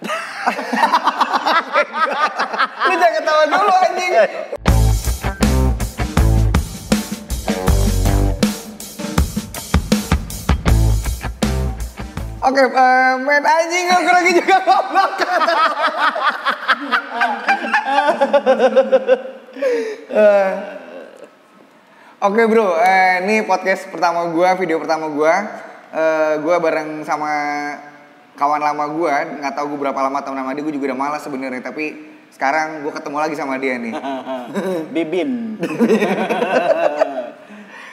Lu jangan ketawa dulu anjing. Oke, eh, main anjing aku lagi juga goblok. Eh, Oke bro, eh, ini podcast pertama gua, video pertama gua. Eh, gua bareng sama kawan lama gua, nggak tahu gua berapa lama teman sama dia, gua juga udah malas sebenarnya, tapi sekarang gua ketemu lagi sama dia nih. Bibin.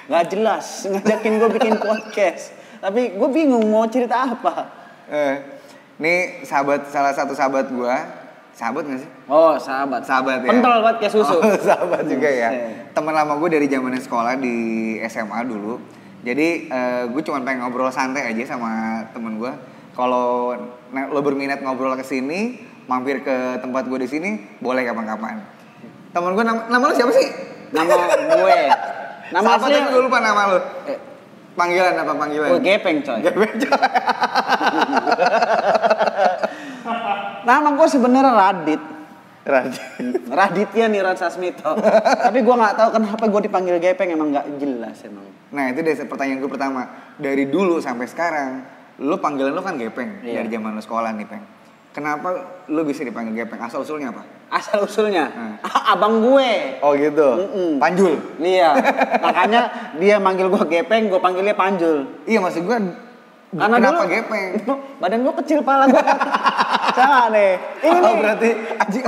Nggak jelas ngajakin gue bikin podcast. Tapi gue bingung mau cerita apa. Eh, ini sahabat salah satu sahabat gua, sahabat nggak sih? Oh sahabat. Sahabat ya. Pentol banget kayak susu. Oh, sahabat juga ya. Buset. Teman lama gue dari zaman sekolah di SMA dulu. Jadi gue cuma pengen ngobrol santai aja sama temen gue. Kalau lo berminat ngobrol ke sini, mampir ke tempat gue di sini, boleh kapan-kapan. Temen gue nama, nama lo siapa sih? Nama gue. Nama Sahabat asli. gue lupa nama lo. Eh, Panggilan apa panggilan? gue gepeng coy. Gepeng, coy. Nama gue sebenarnya Radit. Radit. Raditya Niran Sasmito. Tapi gue nggak tahu kenapa gue dipanggil gepeng emang nggak jelas emang. Nah itu dari pertanyaan gue pertama. Dari dulu sampai sekarang, lo panggilan lo kan Gepeng Iya. dari zaman lo sekolah nih Peng. Kenapa lo bisa dipanggil Gepeng? Asal usulnya apa? Asal usulnya Hmm. abang gue. Oh gitu. Mm-mm. Panjul. Iya, makanya dia manggil gue gepeng, gue panggilnya panjul. Iya maksud gue. Karena kenapa dulu- Gepeng? Badan gue kecil, pala gue. Sama nih. Ini oh berarti anjing?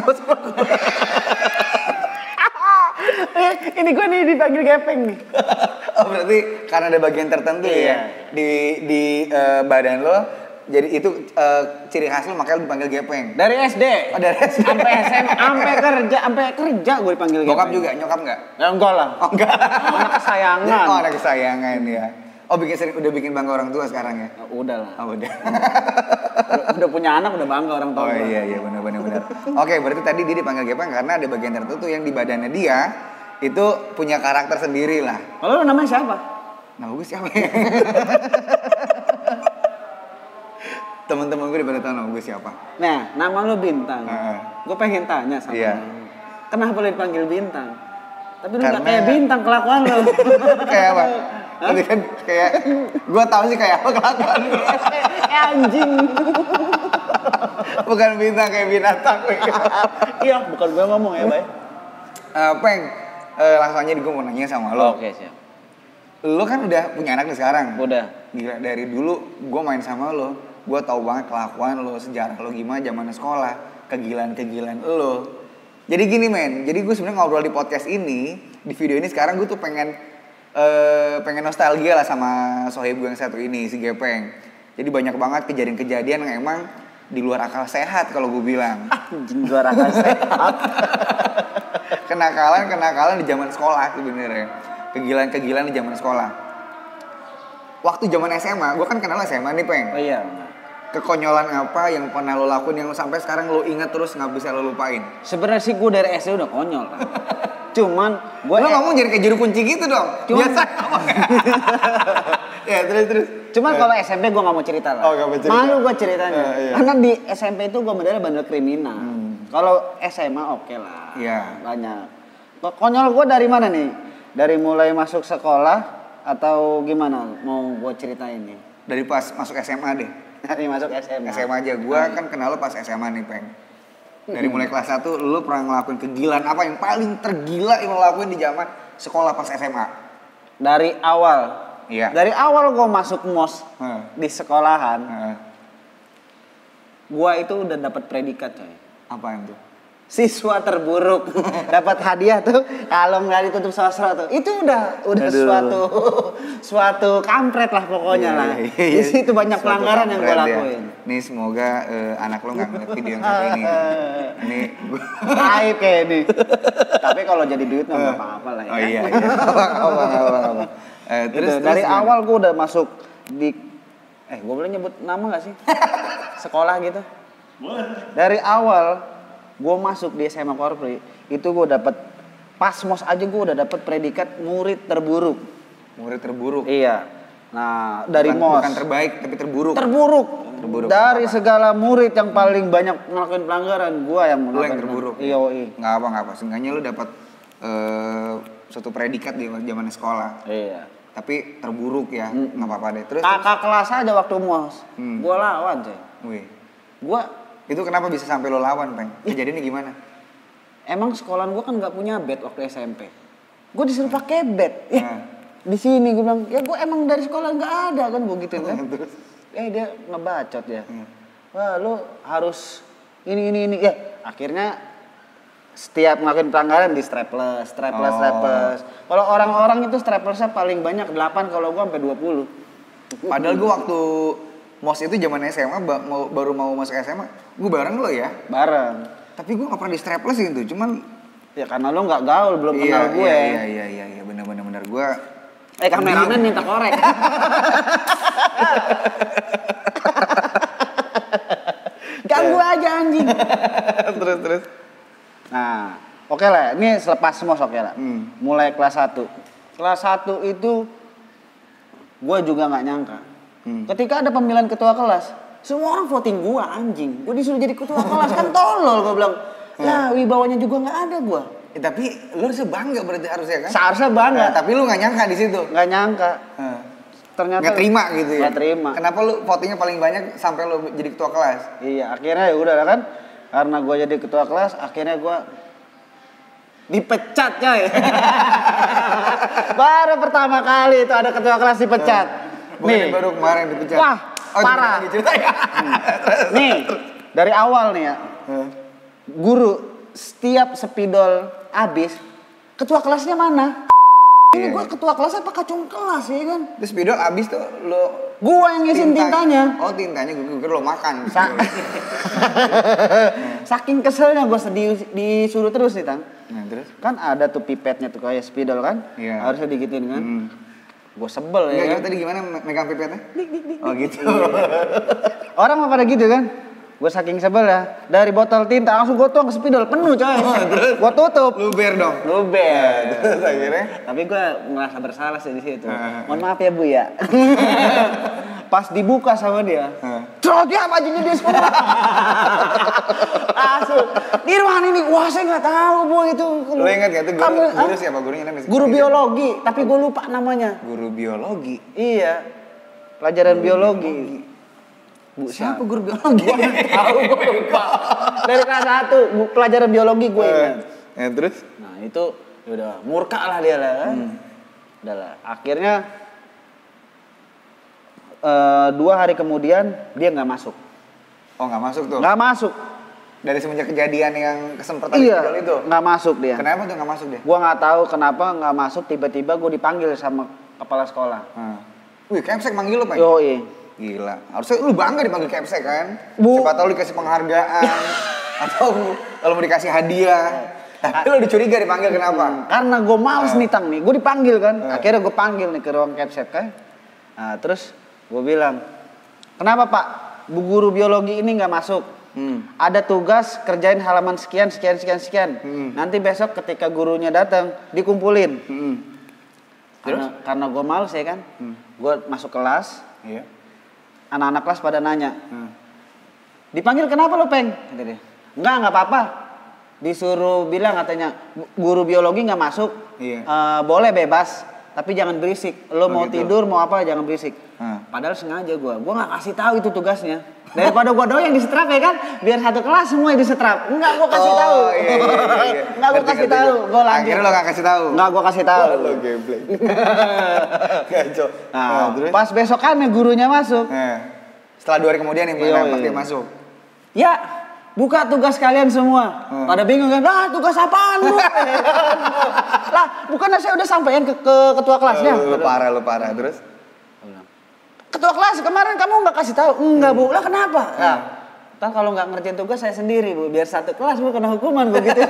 Eh, ini gue nih dipanggil gepeng nih. Oh berarti karena ada bagian tertentu Iya. ya di di eh, badan lo. Jadi itu eh, ciri khas lo makanya lo dipanggil Gepeng. Dari SD. Oh, dari SD. Sampai SMA, sampai kerja, sampai kerja gue dipanggil gepeng. Bokap juga, nyokap nggak? Ya enggak lah. Oh enggak. Anak kesayangan. Oh anak kesayangan ya. Oh bikin sering udah bikin bangga orang tua sekarang ya? Ya, udah lah. Oh udah. Udah, udah punya anak, udah bangga orang tua. Oh iya iya benar benar benar. Oke berarti tadi dia dipanggil Gepeng karena ada bagian tertentu yang di badannya dia itu punya karakter sendiri lah. Kalau lu namanya siapa? Nah gue siapa ya? Temen-temen gue pada tahu nama gue siapa. Nah, nama lu Bintang. Heeh. Gue pengen tanya sama Iya. lu. Kenapa lu dipanggil Bintang? Tapi lu nggak Karena- kayak Bintang kelakuan lu. kayak apa? Tadi kan kayak gue tahu sih kayak apa kelakuan gue. Eh, anjing. Bukan bintang kayak binatang. Iya, bukan gue ngomong ya, Bay. Eh, Peng, eh, langsung aja gue mau nanya sama lo. Oke, siap. Lo kan udah punya anak nih sekarang. Udah. Gila dari dulu gue main sama lo, gue tahu banget kelakuan lo, sejarah lo gimana zaman sekolah, kegilaan-kegilaan lo. Jadi gini men, jadi gue sebenarnya ngobrol di podcast ini, di video ini sekarang gue tuh pengen eh pengen nostalgia lah sama sohib gue yang satu ini si Gepeng. Jadi banyak banget kejadian-kejadian yang emang di luar akal sehat kalau gue bilang. Anjing juara kan sehat. kenakalan kenakalan di zaman sekolah sebenarnya kegilaan-kegilaan di zaman sekolah waktu zaman SMA gue kan kenal SMA nih peng Oh iya. kekonyolan apa yang pernah lo lakuin yang sampai sekarang lo ingat terus nggak bisa lo lupain Sebenarnya sih gue dari SD udah konyol kan. Cuman gue lo ngomong jadi kayak juru kunci gitu dong Cuman- biasa ngomong ya terus terus Cuman kalau SMP gue gak mau cerita lah. Oh, nggak mau cerita. Malu gue ceritanya. Eh, iya. Karena di SMP itu gue modelnya bandel kriminal. Kalau SMA oke lah. Iya. Banyak. Kok Konyol gue dari mana nih? Dari mulai masuk sekolah atau gimana mau gue ceritain nih? dari pas masuk SMA deh Dari masuk SMA. SMA aja gue kan kenal lo pas SMA nih peng dari mulai kelas 1 lo pernah ngelakuin kegilaan apa yang paling tergila yang lo lakuin di zaman sekolah pas SMA Dari awal. Iya. Dari awal gue masuk mos Heeh. di sekolahan, Heeh. gue itu udah dapat predikat coy. Apa yang tuh siswa terburuk dapat hadiah tuh kalau nggak ditutup sosro tuh itu udah udah Aduh. suatu suatu kampret lah pokoknya lah Iya, di iya. situ banyak Suatu pelanggaran yang gue ya. lakuin Nih semoga eh, anak lo nggak ngeliat video yang satu ini. Ini gua- aib kayak ini tapi kalau jadi duit nggak apa-apa lah ya Oh iya, iya. Apa, apa, apa, apa. Eh, Gitu. terus, dari terus gimana? awal gue udah masuk di eh gue boleh nyebut nama nggak sih sekolah gitu dari awal gue masuk di SMA Korpri itu gue dapet pas mos aja gue udah dapet predikat murid terburuk murid terburuk. iya nah dari bukan, mos bukan terbaik tapi terburuk. terburuk Terburuk. Dari Apa? segala murid yang paling banyak ngelakuin pelanggaran, gua yang Lu yang ngelakuin terburuk. Iya, iya. Nggak apa nggak apa. Seenggaknya lu dapat eh, suatu predikat di zaman sekolah. Iya. Tapi terburuk ya, nggak apa-apa deh. Terus, Kakak kelas aja waktu mos. Hmm. Gua lawan, coy. wih, Gua itu kenapa bisa sampai lo lawan, peng? Kejadiannya gimana? emang sekolahan gua kan nggak punya bed waktu SMP. Gua disuruh pakai bed. Hmm. di sini gua bilang, ya gua emang dari sekolah nggak ada kan gua gituin kan. Terus? eh dia ngebacot ya. Hmm. Wah, lu harus ini ini ini ya. Akhirnya setiap ngelakuin pelanggaran di strapless, strapless, Oh. strapless. Kalau orang-orang itu straplessnya paling banyak 8 kalau gua sampai 20. Padahal gue waktu mos itu zaman SMA ba- mau, baru mau masuk SMA, gue bareng lo ya. Bareng. Tapi gue gak pernah di straplesin tuh, cuman Ya karena lu nggak gaul, belum iya, kenal gue. Iya iya iya iya, iya bener bener bener gue. Eh kameramen minta korek. Ganggu aja anjing. terus terus. Nah, oke lah. Ini selepas semua oke lah. Hmm. Mulai kelas 1. Kelas 1 itu gue juga nggak nyangka. Hmm. Ketika ada pemilihan ketua kelas, semua orang voting gue anjing. Gue disuruh jadi ketua kelas kan tolol gue bilang. Lah wibawanya juga nggak ada gue. Eh, tapi lu harusnya bangga berarti harusnya kan? Seharusnya bangga. Nah, tapi lu gak nyangka di situ. Nggak nyangka. Nah, Ternyata Nggak terima gitu ya? Nggak terima. Kenapa lu votingnya paling banyak sampai lu jadi ketua kelas? Iya, akhirnya ya udah kan. Karena gue jadi ketua kelas, akhirnya gue dipecat coy. baru pertama kali itu ada ketua kelas dipecat. Bukan nih, baru kemarin dipecat. Wah, oh, parah. Cerita ya? nih dari awal nih ya, guru setiap spidol habis, ketua kelasnya mana? Ini Iya, gue ketua kelas apa kacung kelas ya kan? Terus spidol abis tuh lu Gue yang ngisiin tinta- tintanya. Oh tintanya gue pikir lo makan. Sa- Saking keselnya gue disuruh terus nih tang. Nah terus? Kan ada tuh pipetnya tuh kayak spidol kan? Iya. Harusnya digituin kan? Hmm. Gue sebel Enggak, ya gimana kan? tadi gimana me- megang pipetnya? Oh gitu. Orang mah pada gitu kan? Gue saking sebel ya. Dari botol tinta langsung gue tuang ke spidol penuh coy. gue tutup. Luber dong. Luber. Terus akhirnya? Tapi gue merasa bersalah sih di situ. Heeh. Mohon maaf ya bu ya. Pas dibuka sama dia, Heeh. Cerot ya bajunya dia semua. Langsung. Di ruangan ini, wah saya nggak tahu bu itu. Lo ingat gak tuh guru, Kamu- guru siapa gurunya namanya? Guru biologi, tapi gue lupa namanya. Guru biologi. Iya, pelajaran biologi. Bu, Siapa guru biologi? Tahu gue lupa. Dari kelas 1, bu, pelajaran biologi gue ingat. Eh, terus? Nah itu udah murka lah dia lah kan. Udah lah. Akhirnya eh, dua hari kemudian dia nggak masuk. Oh nggak masuk tuh. Nggak masuk. Dari semenjak kejadian yang kesemprotan Iya, itu. nggak masuk dia. Kenapa tuh nggak masuk dia? Gua nggak tahu kenapa nggak masuk tiba-tiba gue dipanggil sama kepala sekolah. Hmm. Wih, Kepsek manggil lo, Pak? Yoi. Gila. Harusnya lu bangga dipanggil Kepsek kan? Bu. Siapa tahu dikasih penghargaan atau kalau mau dikasih hadiah. Tapi lu dicuriga dipanggil kenapa? Karena gue males nih tang nih, gue dipanggil kan. Eh. Akhirnya gue panggil nih ke ruang capsek kan. Nah, terus gue bilang, kenapa pak? Bu guru biologi ini nggak masuk. Hmm. Ada tugas kerjain halaman sekian sekian sekian sekian. Hmm. Nanti besok ketika gurunya datang dikumpulin. Hmm. Karena karena gue males ya kan. Gue masuk kelas, Iya. anak-anak kelas pada nanya, Hmm. Dipanggil kenapa lo peng? Kata dia. Enggak, enggak apa-apa. Disuruh bilang katanya "Bu- guru biologi nggak masuk. Iya. Eh, boleh bebas, tapi jangan berisik. Lo Oh, mau gitu. tidur mau apa jangan berisik. Hmm. Padahal sengaja gua. Gua nggak kasih tahu itu tugasnya. Daripada gua doang yang disetrap ya kan, biar satu kelas semua yang disetrap. Enggak, gua kasih tahu. Oh, iya, iya, iya, iya. Enggak gua Ngerti, kasih tahu. Gua lanjut. Akhirnya lo gak kasih tahu. Enggak gua kasih tahu. Lo. Kacau. Nah, terus? pas besokannya gurunya masuk. Eh, setelah dua hari kemudian nih, Iya, mana pas iya. dia masuk. Ya, buka tugas kalian semua. Hmm. Pada bingung kan? Ah, tugas apaan bu? lah, bukannya saya udah sampaikan ke, ke ketua kelasnya? Lo parah, lo parah. Terus? Ketua kelas kemarin kamu nggak kasih tahu? Enggak bu. Lah kenapa? Hmm. Nah, Ntar kalau nggak ngerjain tugas saya sendiri bu, biar satu kelas bu kena hukuman begitu.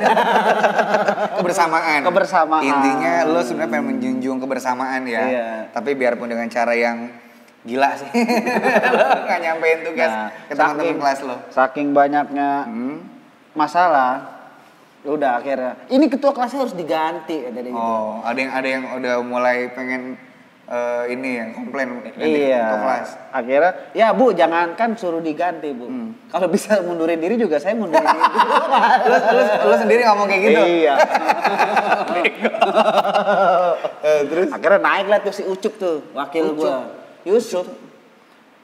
Kebersamaan. Kebersamaan. Intinya lo sebenarnya pengen menjunjung kebersamaan ya. Iya. Tapi biarpun dengan cara yang gila sih. lo gak nyampein tugas Nah, ke teman-teman kelas lo. Saking banyaknya Hmm. masalah, udah akhirnya ini ketua kelasnya harus diganti kata dia gitu. Oh, ada yang ada yang udah mulai pengen eh, ini yang komplain ganti iya. ketua kelas. Akhirnya, ya bu, jangankan suruh diganti bu. Hmm. Kalau bisa mundurin diri juga saya mundurin diri. lu, lu, lu sendiri ngomong kayak gitu. Iya. Eh, terus Akhirnya naik lah tuh si Ucup tuh, wakil gua. Yusuf.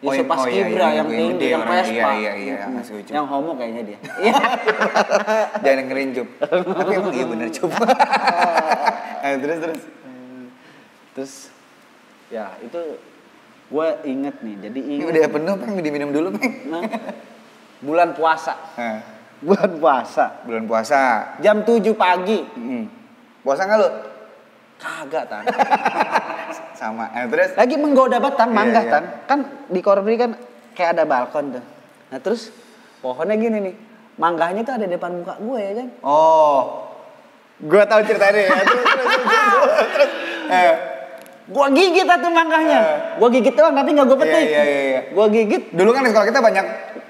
Oh, Yusuf iya, pas oh, iya, Kibra iya, yang yang tinggi, gede yang. Vespa. Iya, iya, iya, Ucup. Yang homo kayaknya dia. Iya. jangan dengerin Cup. Tapi emang iya bener Cup. Eh, terus terus. Terus ya itu gue inget nih, jadi Ini inget udah penuh pengen diminum dulu peng. Nah, bulan puasa. Nah, Bulan puasa. bulan puasa. Jam 7 pagi. Hmm. Puasa nggak lu? Kagak tan. Sama. Eh, terus Lagi menggoda batang Iya, mangga iya. tan. Kan di Korbri kan kayak ada balkon tuh. Nah terus pohonnya gini nih. Manggahnya tuh ada di depan muka gue ya kan. Oh. Gua tahu ceritanya ya. Terus terus terus. terus, terus. Eh, Gua gigit tuh manggahnya. Gua gigit doang tapi nggak gue petik. Iya, iya, iya. Gua gigit. dulu kan di sekolah kita banyak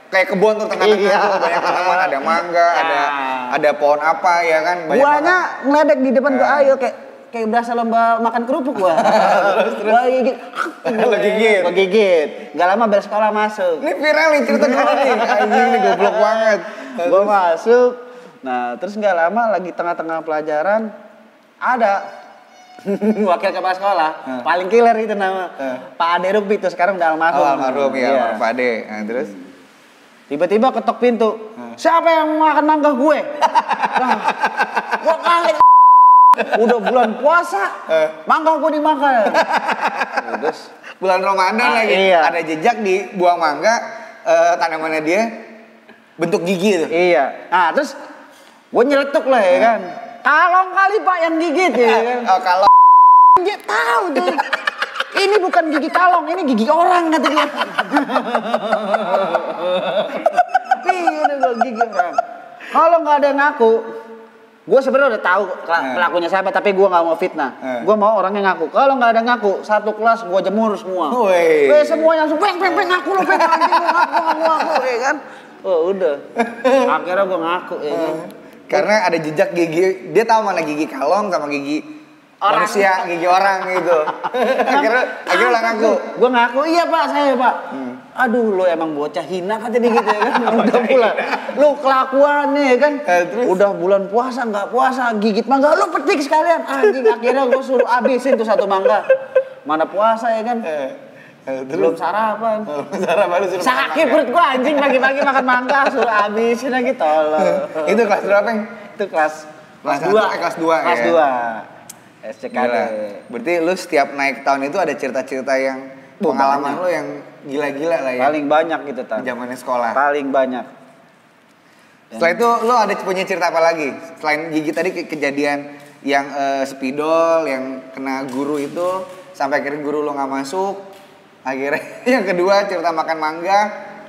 kayak kebun tuh tengah-tengah Iya. tuh banyak tanaman ada mangga, ada Ah. ada pohon apa ya kan banyak Guanya ngeledek di depan gua Ah. ayo kayak kayak berasa lomba makan kerupuk gua. Gua gigit. Lo gigit? Gua gigit. Gak lama bel sekolah masuk. Ini viral nih cerita gue nih. Anjing ini goblok banget. Gua masuk. Nah, terus nggak lama lagi tengah-tengah pelajaran ada wakil kepala sekolah paling killer itu nama Pak Ade Rugbi itu sekarang udah almarhum. Oh, almarhum ya, Iya. almarhum Pak Ade. Nah, terus Tiba-tiba ketok pintu. Siapa yang mau makan mangga gue? Nah, gua kaget. Udah bulan puasa, mangga gue dimakan. Terus bulan Ramadan Ah, lagi iya. ada jejak di buah mangga eh, tanamannya dia bentuk gigi tuh. iya. Nah, terus gue nyeletuk lah ya kan. Kalong kali Pak yang gigit ya kan. Oh, kalau Dia tahu tuh. Ini bukan gigi kalong, ini gigi orang kata dia. Iya, ini gigi orang. Kalau nggak ada yang ngaku, gue sebenarnya udah tahu Eh. pelakunya siapa, tapi gue nggak mau fitnah. Eh. Gue mau orang yang ngaku. Kalau nggak ada ngaku, satu kelas gue jemur semua. Woi. Eh, semuanya langsung peng peng peng ngaku lo peng ngaku ngaku ngaku ya kan. Oh udah. Akhirnya gue ngaku ya kan. karena ada jejak gigi, dia tahu mana gigi kalong sama gigi Orang. manusia, gigi orang gitu. akhirnya akhirnya lah ngaku. Gue ngaku, iya pak, saya pak. Aduh, lo emang bocah hina kata dia gitu ya kan. Udah pula. Lo kelakuan nih ya kan. Eh, terus? Udah bulan puasa, nggak puasa, gigit mangga. Lo petik sekalian. Anjing, akhirnya gue suruh abisin tuh satu mangga. Mana puasa ya kan. Eh, eh, Belum sarapan. Sarah baru suruh makan Sakit perut gue anjing pagi-pagi makan mangga. Suruh abisin lagi tolong. Itu kelas berapa, Peng? Itu kelas Kelas dua. eh, kelas dua, Kelas ya. 2. SCKD. Berarti lu setiap naik tahun itu ada cerita-cerita yang Oh, pengalaman lu yang gila-gila lah ya. Paling banyak gitu, Tan. Zamannya sekolah. Paling banyak. Setelah itu lu ada punya cerita apa lagi? Selain gigi tadi ke- kejadian yang eh, spidol, yang kena guru itu sampai akhirnya guru lu nggak masuk. Akhirnya yang kedua cerita makan mangga.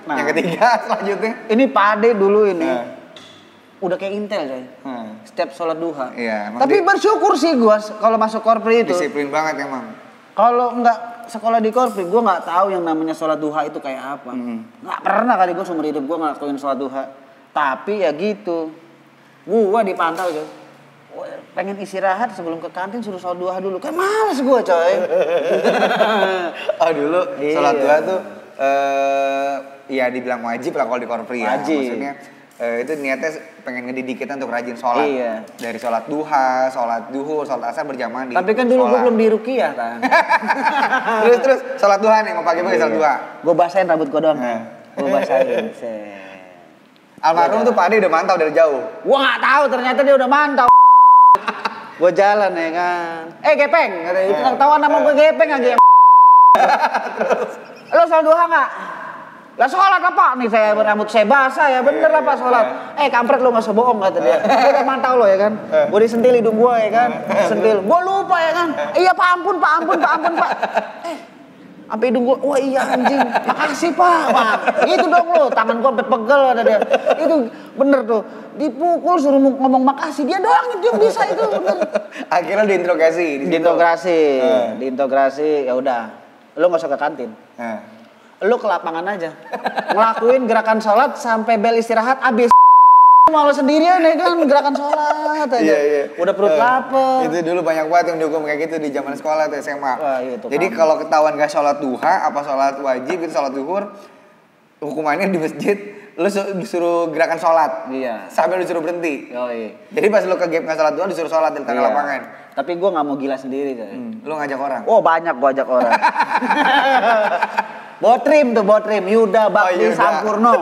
Nah. Yang ketiga selanjutnya. Ini Pade dulu ini. Nah. Udah kayak Intel coy. Hmm. Setiap sholat duha. Iya, Tapi dia- bersyukur sih gua kalau masuk korpri itu. Disiplin banget emang. Kalau nggak sekolah di korpri, gua nggak tahu yang namanya sholat duha itu kayak apa. Hmm. Nggak pernah kali gua seumur hidup gua ngelakuin sholat duha. Tapi ya gitu. Gua dipantau. Wah, Pengen istirahat sebelum ke kantin suruh sholat duha dulu. Kan males gua coy. Oh dulu Iya. sholat duha tuh eh ya dibilang wajib lah kalau di korpri ya. Wajib. Maksudnya eh, itu niatnya pengen ngedidik kita untuk rajin sholat. Iya. Dari sholat duha, sholat duhur, sholat asar berjamaah di Tapi kan dulu sekolah. belum dirukiah kan. terus terus sholat duha nih mau pagi-pagi sholat duha. Gua basahin rambut gua doang. Nah. Gua basahin. Almarhum tuh Pak Ade udah mantau dari jauh. Gua nggak tahu ternyata dia udah mantau. gua jalan ya kan. Eh gepeng, kata itu tahu nama gua gepeng aja. Lo sholat duha nggak? Lah sholat apa nih saya berambut saya basah ya bener lah pak sholat. Eh kampret lo nggak usah bohong kata dia. Gua udah mantau lo ya kan. Gua disentil hidung gua ya kan. Sentil. Gua lupa ya kan. Iya pak ampun pak ampun pak ampun pak. Eh sampai hidung gua, wah iya anjing, makasih pak, Wah, gitu dong lo, tangan gua sampai pegel ada dia, itu bener tuh, dipukul suruh ngomong makasih, dia doang itu yang bisa itu, bener. Akhirnya diinterogasi di situ. Diintegrasi, Eh. diintegrasi, ya udah, lo nggak usah ke kantin, Lo ke lapangan aja, ngelakuin gerakan sholat sampai bel istirahat abis. malu sendirian ya kan gerakan sholat aja. Iya, iya. Udah perut Eh, lapar. Itu dulu banyak banget yang dihukum kayak gitu di zaman sekolah tuh SMA. Wah, iya tuh, Jadi kalau ketahuan gak sholat duha, apa sholat wajib itu sholat duhur, hukumannya di masjid, lu su- disuruh gerakan sholat. Iya. Sambil disuruh berhenti. Yoi. Jadi pas lu ke gap nggak sholat duha disuruh sholat di tengah Iya. lapangan. Tapi gue nggak mau gila sendiri coy. Hmm, Lu ngajak orang. Oh banyak gua ajak orang. Botrim tuh Botrim, Yuda Bakti Oh, Yuda. Sampurno.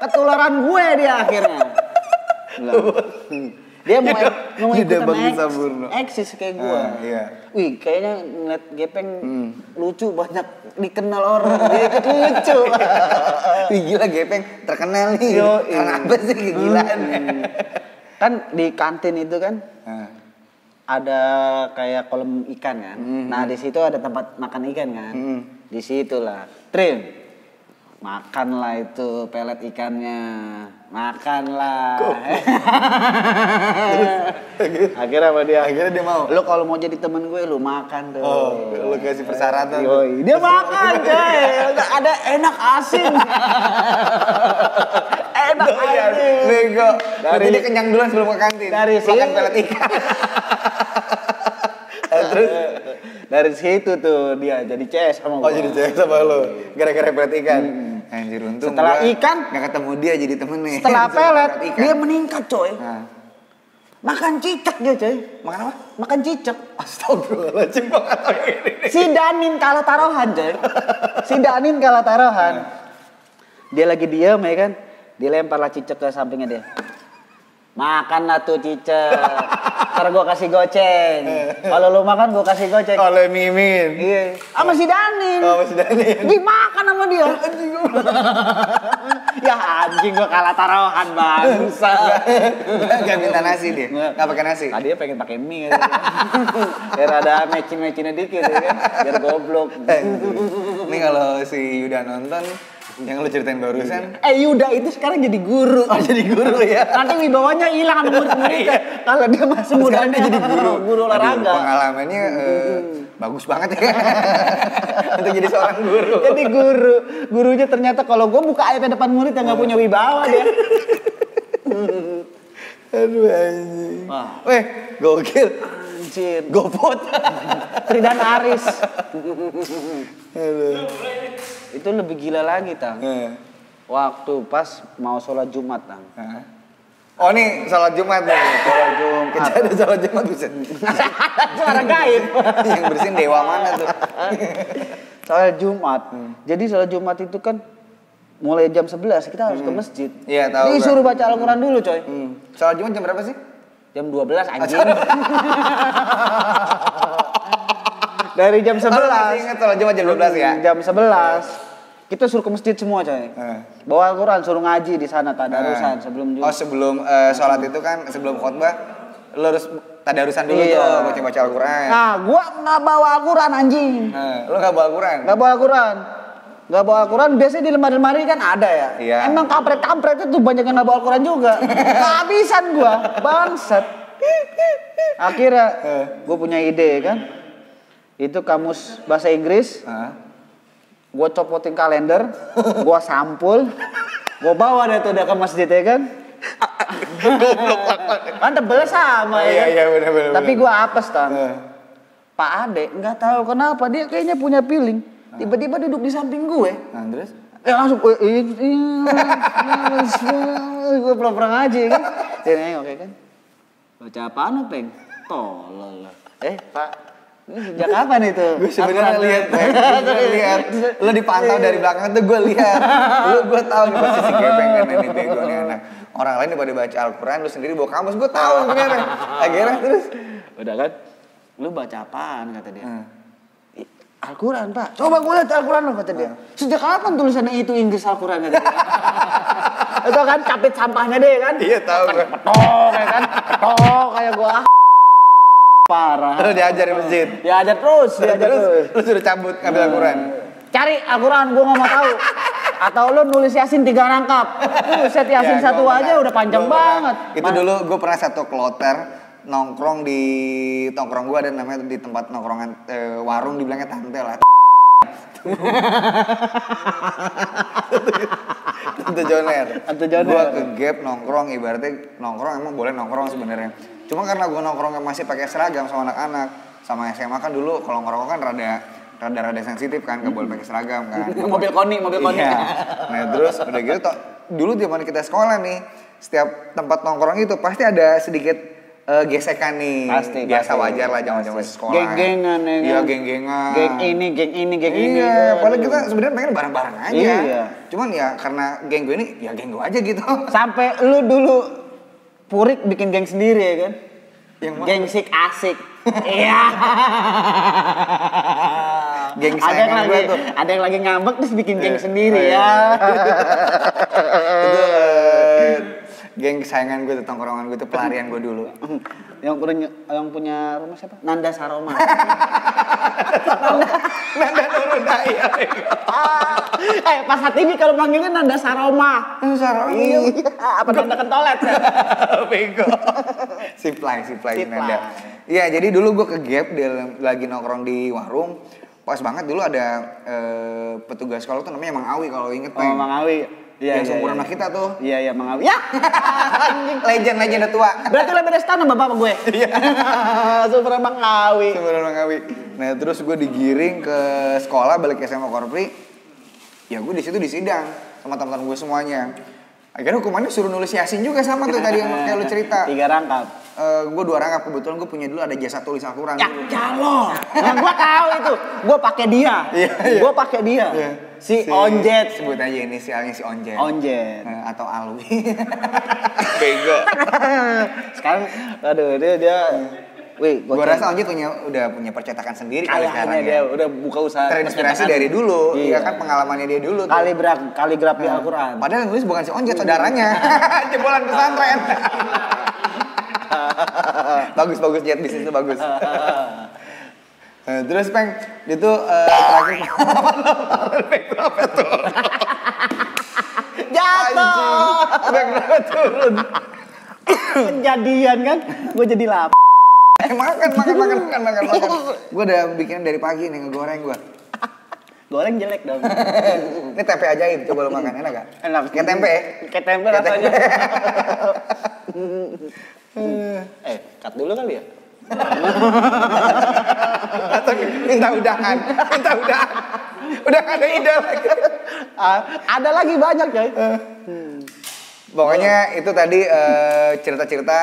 Ketularan gue dia akhirnya. Dia mau mau ikutan Bakti Sampurno. eksis kayak gue. Ah, iya. Wih, kayaknya ngeliat Gepeng lucu banyak dikenal orang. Dia ikut lucu. Wih gila gepeng terkenal nih. Yoi. Karena apa sih kegilaan? kan di kantin itu kan Nah, ada kayak kolam ikan kan. Nah di situ ada tempat makan ikan kan. Hmm. Di situlah. Trim. Makanlah itu pelet ikannya. Makanlah. Akhirnya apa dia? Akhirnya dia mau. Lu kalau mau jadi temen gue lu makan tuh. Oh, lu kasih persyaratan. Yoi. Dia makan coy. Ada enak asin. enak asin. Bego. Dari- dia kenyang duluan sebelum ke kantin. Dari Makan pelet ikan. Terus dari situ tuh dia jadi CS sama Oh gua. jadi cewek sama lo. Gara-gara pelet ikan. Anjir untung. Setelah gua ikan, nggak ketemu dia jadi temennya. Setelah Setelah pelet, ikan. dia meningkat coy. Nah, Makan cicak dia coy. makan apa? Makan cicak. Astagfirullahaladzim ini? Si Danin kalah taruhan coy. Si Danin kalah taruhan. Dia lagi diem ya kan. Dilemparlah cicak ke sampingnya dia. Makanlah tuh cicak. Ntar gua kasih goceng. Kalau lu makan gua kasih goceng. Oleh Mimin. Iya. Sama si Danin. Oh masih Dani. Dimakan sama dia. ya anjing gua kalah taruhan bangsa. Gak minta nasi dia. Gak pakai nasi. Tadi dia pengen pakai mie. Biar ada matching-matchingnya dikit ya kan. Biar goblok. Ini kalau si Yuda nonton yang lu ceritain barusan. Eh Yuda itu sekarang jadi guru. Oh jadi guru ya. Nanti wibawanya hilang sama murid-muridnya. Kalau dia masih muda dia jadi guru. guru Aduh, olahraga. pengalamannya eh, bagus banget ya. Untuk jadi seorang guru. Jadi guru, gurunya ternyata kalau gue buka iPad depan murid yang nggak punya wibawa dia. Aduh anjing. Wah. Weh, gokil. Anjir. Gopot. Tridan Aris. Aduh. Itu lebih gila lagi, Tang. Eh, Waktu pas mau sholat Jumat, Tang. ah. Oh nih sholat Jumat nih. Sholat Jumat. Kejadian sholat Jumat buset. Suara gaib. yang bersihin dewa mana tuh? Sholat Jumat. Jadi sholat Jumat itu kan mulai jam 11 kita harus ke masjid. Iya, tahu, Disuruh baca Al-Quran dulu, coy. Hmm. Sholat Jumat jam berapa sih? Jam 12 anjing. Dari jam 11. Oh, ingat sholat Jumat jam 12 ya? Jam 11. Kita suruh ke masjid semua, coy. Eh. Bawa Al-Quran, suruh ngaji di sana tadarusan sebelum Oh Jumat. sebelum eh, sholat itu kan sebelum khotbah lo harus tadarusan dulu Iya. tuh baca baca Al-Quran. Nah, gua nggak bawa Al-Quran anjing. Nah, lo nggak bawa Al-Quran? Nggak bawa Al-Quran. Nggak bawa Al-Quran, biasanya di lemari-lemari kan ada ya. Iya. Emang kampret-kampret itu banyak yang nggak bawa Al-Quran juga. Kehabisan gua, bangsat. Akhirnya Eh. gue punya ide kan. Itu kamus bahasa Inggris, gue copotin kalender, gue sampul, gue bawa deh tuh udah ke masjid ya kan. kan tebel sama Iya, ya. kan? iya, bener, bener, Tapi gue apes tan. Eh. Pak Ade nggak tahu kenapa dia kayaknya punya feeling. Tiba-tiba duduk di samping gue. Nah terus? Ya langsung eh, eh, eh, gue pura-pura ngaji kan. Dia nengok ya kan. Baca apaan lu, Peng? Tolol lah. Eh, Pak. Sejak kapan itu? Gue sebenarnya lihat. Gue lihat. Lo dipantau dari belakang tuh gue lihat. Lo gue tahu nih posisi gepeng kan ini bego nih anak. Orang lain pada baca Al-Quran, lu sendiri bawa kamus, gue tahu sebenarnya. Akhirnya terus. Udah kan? Lu baca apaan kata dia? Hmm. "Ih, Al-Quran pak, coba gue lihat Al-Quran lo kata dia. Sejak kapan tulisannya itu Inggris Al-Quran itu kan capit sampahnya deh kan. Iya tahu gue. Petok kayak kan, petok kayak gua parah. Lo diajar di masjid. Diajar terus, diajar Terus terus. lu suruh cabut ngambil Al-Quran. Cari Al-Quran, gua nggak mau tahu. Atau lu nulis Yasin tiga rangkap. Buset Yasin Ya, satu aja udah panjang banget. Itu dulu gue pernah satu kloter nongkrong di tongkrong gue ada namanya di tempat nongkrongan eh, warung dibilangnya tante lah. Tante Joner. Tante Joner. Gua ke gap nongkrong ibaratnya nongkrong emang boleh nongkrong sebenarnya. Cuma karena gua nongkrongnya masih pakai seragam sama anak-anak, sama SMA kan dulu kalau ngerokok kan rada rada rada sensitif kan, gak boleh pakai seragam kan. mobil koni, mobil koni. Iya. Nah terus udah gitu toh, dulu zaman kita sekolah nih, setiap tempat nongkrong itu pasti ada sedikit eh, gesekan nih. Pasti, Biasa pasti. wajar lah zaman zaman sekolah. Geng-gengan ya Iya kan? geng-gengan. Geng ini, geng ini, geng ini. Iya, padahal kita sebenarnya pengen bareng-bareng aja. Iya. Cuman ya karena geng gue ini, ya geng gue aja gitu. Sampai lu dulu Purik bikin geng sendiri ya kan? Yang mana? Geng sik asik. Iya. Geng ada yang lagi, tuh. ada yang lagi ngambek terus bikin geng Iya. sendiri iya. ya. geng kesayangan gue tuh, tongkrongan gue tuh pelarian gue dulu. yang punya yang punya rumah siapa? Nanda Saroma. Nanda Nurul Daya. eh pas saat ini kalau manggilnya Nanda Saroma. Saroma. Iya, apa Nanda Kentolet? Bego. Siplay, Siplay, Siplay. Nanda. Iya, jadi dulu gue ke Gap dia lagi nongkrong di warung. Pas banget dulu ada eh, petugas sekolah tuh namanya Mang Awi kalau inget Oh. Mang Awi. Iya, yang iya, seumuran iya. sama kita tuh. Iya, iya, Mang Awi. Ya. Legend, legend tua. Berarti lebih dari setahun sama bapak gue. Iya. Super Mang Awi. Seumuran Awi. Nah, terus gue digiring ke sekolah balik ke SMA Korpri. Ya gue di situ disidang sama teman-teman gue semuanya. Akhirnya hukumannya suruh nulis yasin juga sama tuh tadi yang kayak lu cerita. Tiga rangkap. Gue dua rangkap kebetulan gue punya dulu ada jasa tulis Al-Quran. Ya calo. Nah, gua tahu itu. Gua pakai dia. Iya, iya. Gua pakai dia. Iya. Si, Onjet. Sebut aja inisialnya si Onjet. Onjet. Eh, atau Alwi. Bego. Sekarang aduh dia dia Wih, Gue rasa Onjet punya udah punya percetakan sendiri kali sekarang kayaknya dia ya. udah buka usaha. Terinspirasi percetakan. dari dulu, Iya. ya kan pengalamannya dia dulu tuh. Kaligraf kaligrafi Al-Qur'an. Padahal yang nulis bukan si Onjet, saudaranya. Jebolan pesantren. bagus bagus jet bisnis itu bagus. Eh, terus peng itu eh, terakhir backdropnya turun. Jatuh. Backdropnya turun. Kejadian kan, gue jadi lap. Eh, makan makan makan makan makan makan. Gue udah bikin dari pagi nih ngegoreng gue. Goreng jelek dong. Ini tempe ajaib coba lo makan enak gak? Enak. Kayak tempe ya? Kayak tempe rasanya. Eh, cut dulu kali ya. Atau minta udahan, minta udahan. Udah ada ide lagi. Ah, ada lagi banyak coy. Pokoknya itu tadi eh, cerita-cerita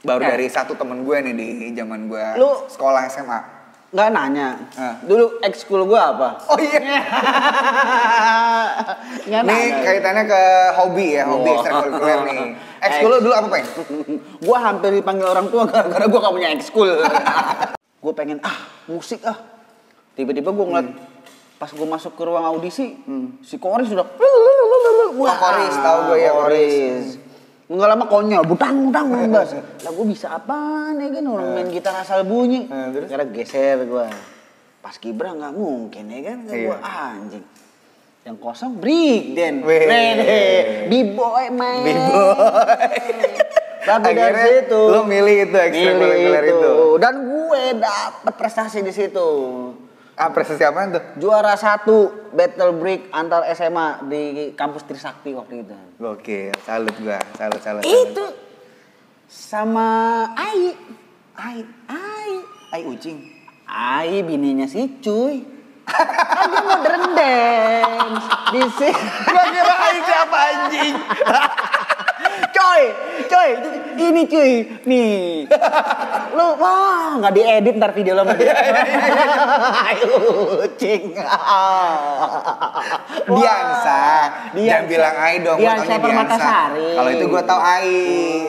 baru Eh. dari satu temen gue nih di zaman gue Lu- sekolah SMA. Nggak nanya. Ah. Dulu ekskul gua apa? Oh iya. Nggak Nih nanya. kaitannya ke hobi ya, hobi Wah. ekstrakurikuler nih. Ekskul lu dulu apa, Peng? gua hampir dipanggil orang tua gara-gara gua gak punya ekskul. gua pengen ah musik ah. Tiba-tiba gua ngeliat pas gua masuk ke ruang audisi, si Koris sudah Oh, Koris, tahu gua ya, Koris. Nggak lama konyol, butang butang bebas. Lah gua bisa apaan ya kan orang main gitar asal bunyi. Karena geser gua. Pas kibra nggak mungkin ya kan, Kata Iya. gua anjing. Yang kosong break dan. B-boy man. B-boy. Tapi dari situ lu milih itu ekstrakurikuler milih itu. Dan gue dapet prestasi di situ. Apresiasi apaan tuh? Juara satu battle break antar SMA di kampus Trisakti waktu itu. Gokil, salut gua, salut salut. salut. Itu sama Ai. Ai, Ai. ai ucing. Ai bininya si Cuy. kan dia modern dance di sini. Gua kira ai siapa anjing. coy, ini cuy, nih. Lu wah nggak diedit ntar video lo sama dia. Ayo, kucing. Diansa. Jangan bilang Ai dong, Diansa Permatasari. Kalau itu gua tahu Ai.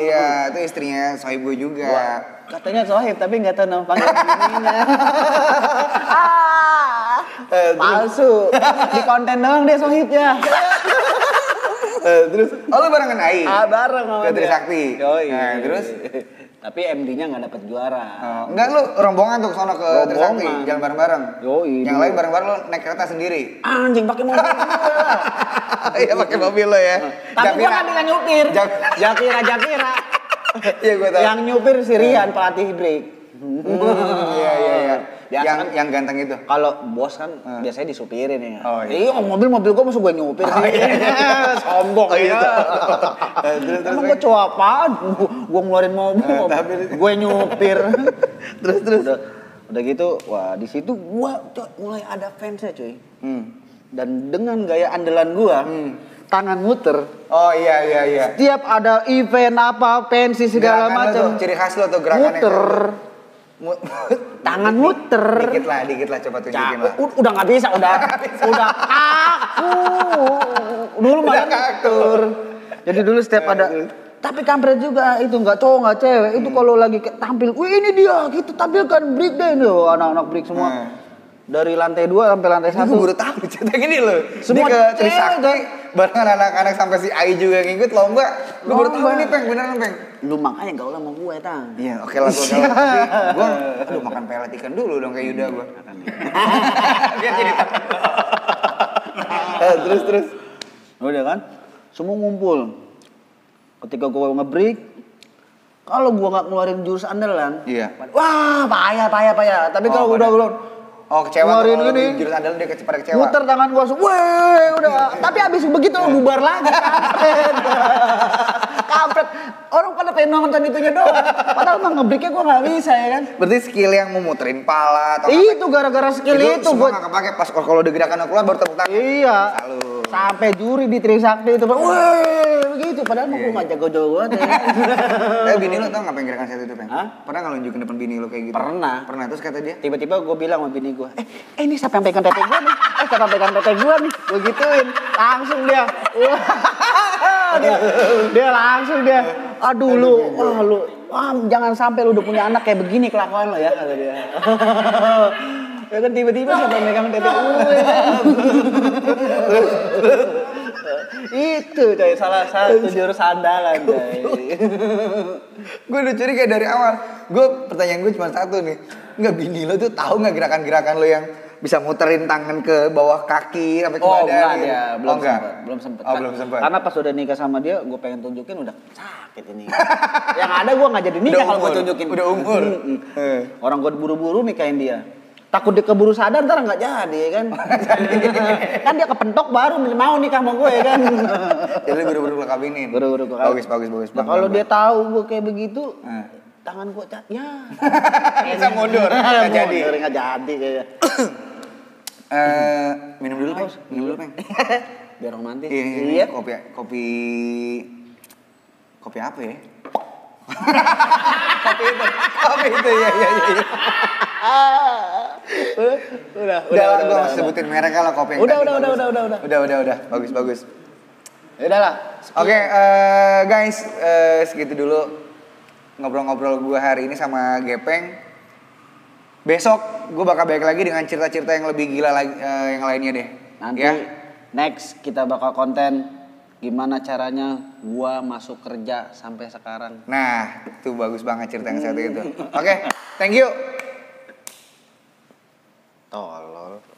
Ya, itu istrinya sohib gue juga. Katanya Sohib tapi nggak tahu nama panggilan ah, palsu. Di konten doang dia Sohibnya. Eh, terus oh lu barengan Ai? ah, bareng sama Ke. Trisakti. Yoi. Nah, terus tapi MD-nya nggak dapet juara. Oh, enggak lu rombongan tuh ke sono ke Rombongan. Trisakti, jalan bareng-bareng. Yoi, Yang dulu. lain bareng-bareng lu naik kereta sendiri. Anjing pakai mobil gua. Iya pakai mobil lo ya. Tapi gua Japira. kan yang nyupir. Jakira Jakira. Iya gua tahu. Yang nyupir si Rian pelatih break. Hmm, Iya iya iya. Biasa yang kan yang ganteng itu. kalau bos kan biasanya disupirin ya. Oh, iya. Iya, mobil mobil gua masuk gue nyupir. Sombong Oh, iya. gitu. Eh, terus, terus, Emang gue cowok apaan? Gua, gua ngeluarin mobil, Eh, tapi- gue nyupir. Terus terus. Udah, udah gitu, wah di situ gua mulai ada fansnya cuy. Hmm. Dan dengan gaya andalan gua, tangan muter. Oh iya iya iya. Tiap ada event apa, pensi segala macam. ciri khas lo tuh gerakannya. Muter. Mu- Tangan muter. dikit lah, dikit lah coba tunjukin lah. udah nggak bisa, udah udah. kaku. Dulu malah muter. Jadi dulu setiap ada tapi kampret juga itu nggak cowok nggak cewek. Itu kalau lagi tampil, wih ini dia gitu tampilkan break deh itu anak-anak break semua. Hmm. dari lantai dua sampai lantai Ini gue satu. baru tahu cerita gini loh. Semua Dia ke Trisakti tuh. barengan anak-anak sampai si Ai juga ngikut lomba. Lu baru tahu nih peng beneran peng. lu makanya gaul sama gue tang Iya oke lah gue gaul. Gue aduh makan pelet ikan dulu dong kayak Yuda gue. Biar jadi temen. Eh, terus terus. udah kan semua ngumpul ketika gue ngebreak kalau gue nggak ngeluarin jurus andalan Iya. wah payah payah payah tapi Oh, kalau udah udah Oh kecewa Ngeluarin kalau ini. di jurus andalan dia kece- pada kecewa. muter tangan gue langsung weh udah tapi abis begitu bubar lagi kampret kampret orang pada pengen nonton itunya doang padahal mah ngebreaknya gue nggak bisa ya kan Berarti skill yang memuterin pala atau itu gara-gara skill itu, semua gue nggak kepake pas kalau udah gerakan keluar baru tepuk tangan. Iya. Salut. Sampai juri di Trisakti itu, weh begitu. Padahal mah gue nggak jago-jago banget. ya. Eh bini lo tau ngapain gerakan satu itu peng? Hah? Pernah lo nunjukin depan bini lo kayak gitu? Pernah. Pernah terus kata dia. Tiba-tiba gue bilang sama bini gue, eh, eh ini siapa yang pegang tete gue nih? Eh siapa yang pegang tete gue nih? Gue gituin, langsung dia, dia, dia langsung dia, aduh lu, wah lu, wah jangan sampai lu udah punya anak kayak begini kelakuan lo ya, ya kan tiba-tiba siapa yang pegang tete gue? Itu coy, salah satu jurus andalan coy. gue udah curiga dari awal. Gue pertanyaan gue cuma satu nih. Nggak bini lo tuh tahu nggak gerakan-gerakan lo yang bisa muterin tangan ke bawah kaki sampai ke Oh badan? enggak dia, belum oh, enggak. sempet, belum sempet. Oh belum sempet. Karena pas udah nikah sama dia, gue pengen tunjukin udah sakit ini. Yang ada gue nggak jadi nikah kalau gue tunjukin. udah umur. Eh. Orang gue buru-buru nikahin dia. Takut dia keburu sadar ntar nggak jadi ya kan. kan dia kepentok baru mau nikah sama gue ya kan. Jadi buru-buru lo kawinin. Buru-buru gue kawin. Bagus bagus bagus. Nah, kalau dia tahu gue kayak begitu, Eh. Tangan gue cat ya. Bisa mundur, nggak jadi. Nggak jadi kayaknya. Eh, minum dulu peng. Minum dulu peng. Biar romantis. Iya, iya, iya. Kopi kopi kopi apa ya? kopi itu, kopi itu ya ya ya. udah, Udah, lah, gue masih sebutin merek lah kopi yang Udah, udah, udah, udah, udah, udah. Udah, udah, udah. Bagus, bagus. Ya udah lah. Oke, eh, guys, eh, segitu dulu ngobrol-ngobrol gue hari ini sama Gepeng. Besok gue bakal balik lagi dengan cerita-cerita yang lebih gila lagi, eh, yang lainnya deh. Nanti ya. next kita bakal konten gimana caranya gua masuk kerja sampai sekarang. Nah, itu bagus banget cerita yang satu itu. Oke, thank you. Tolol.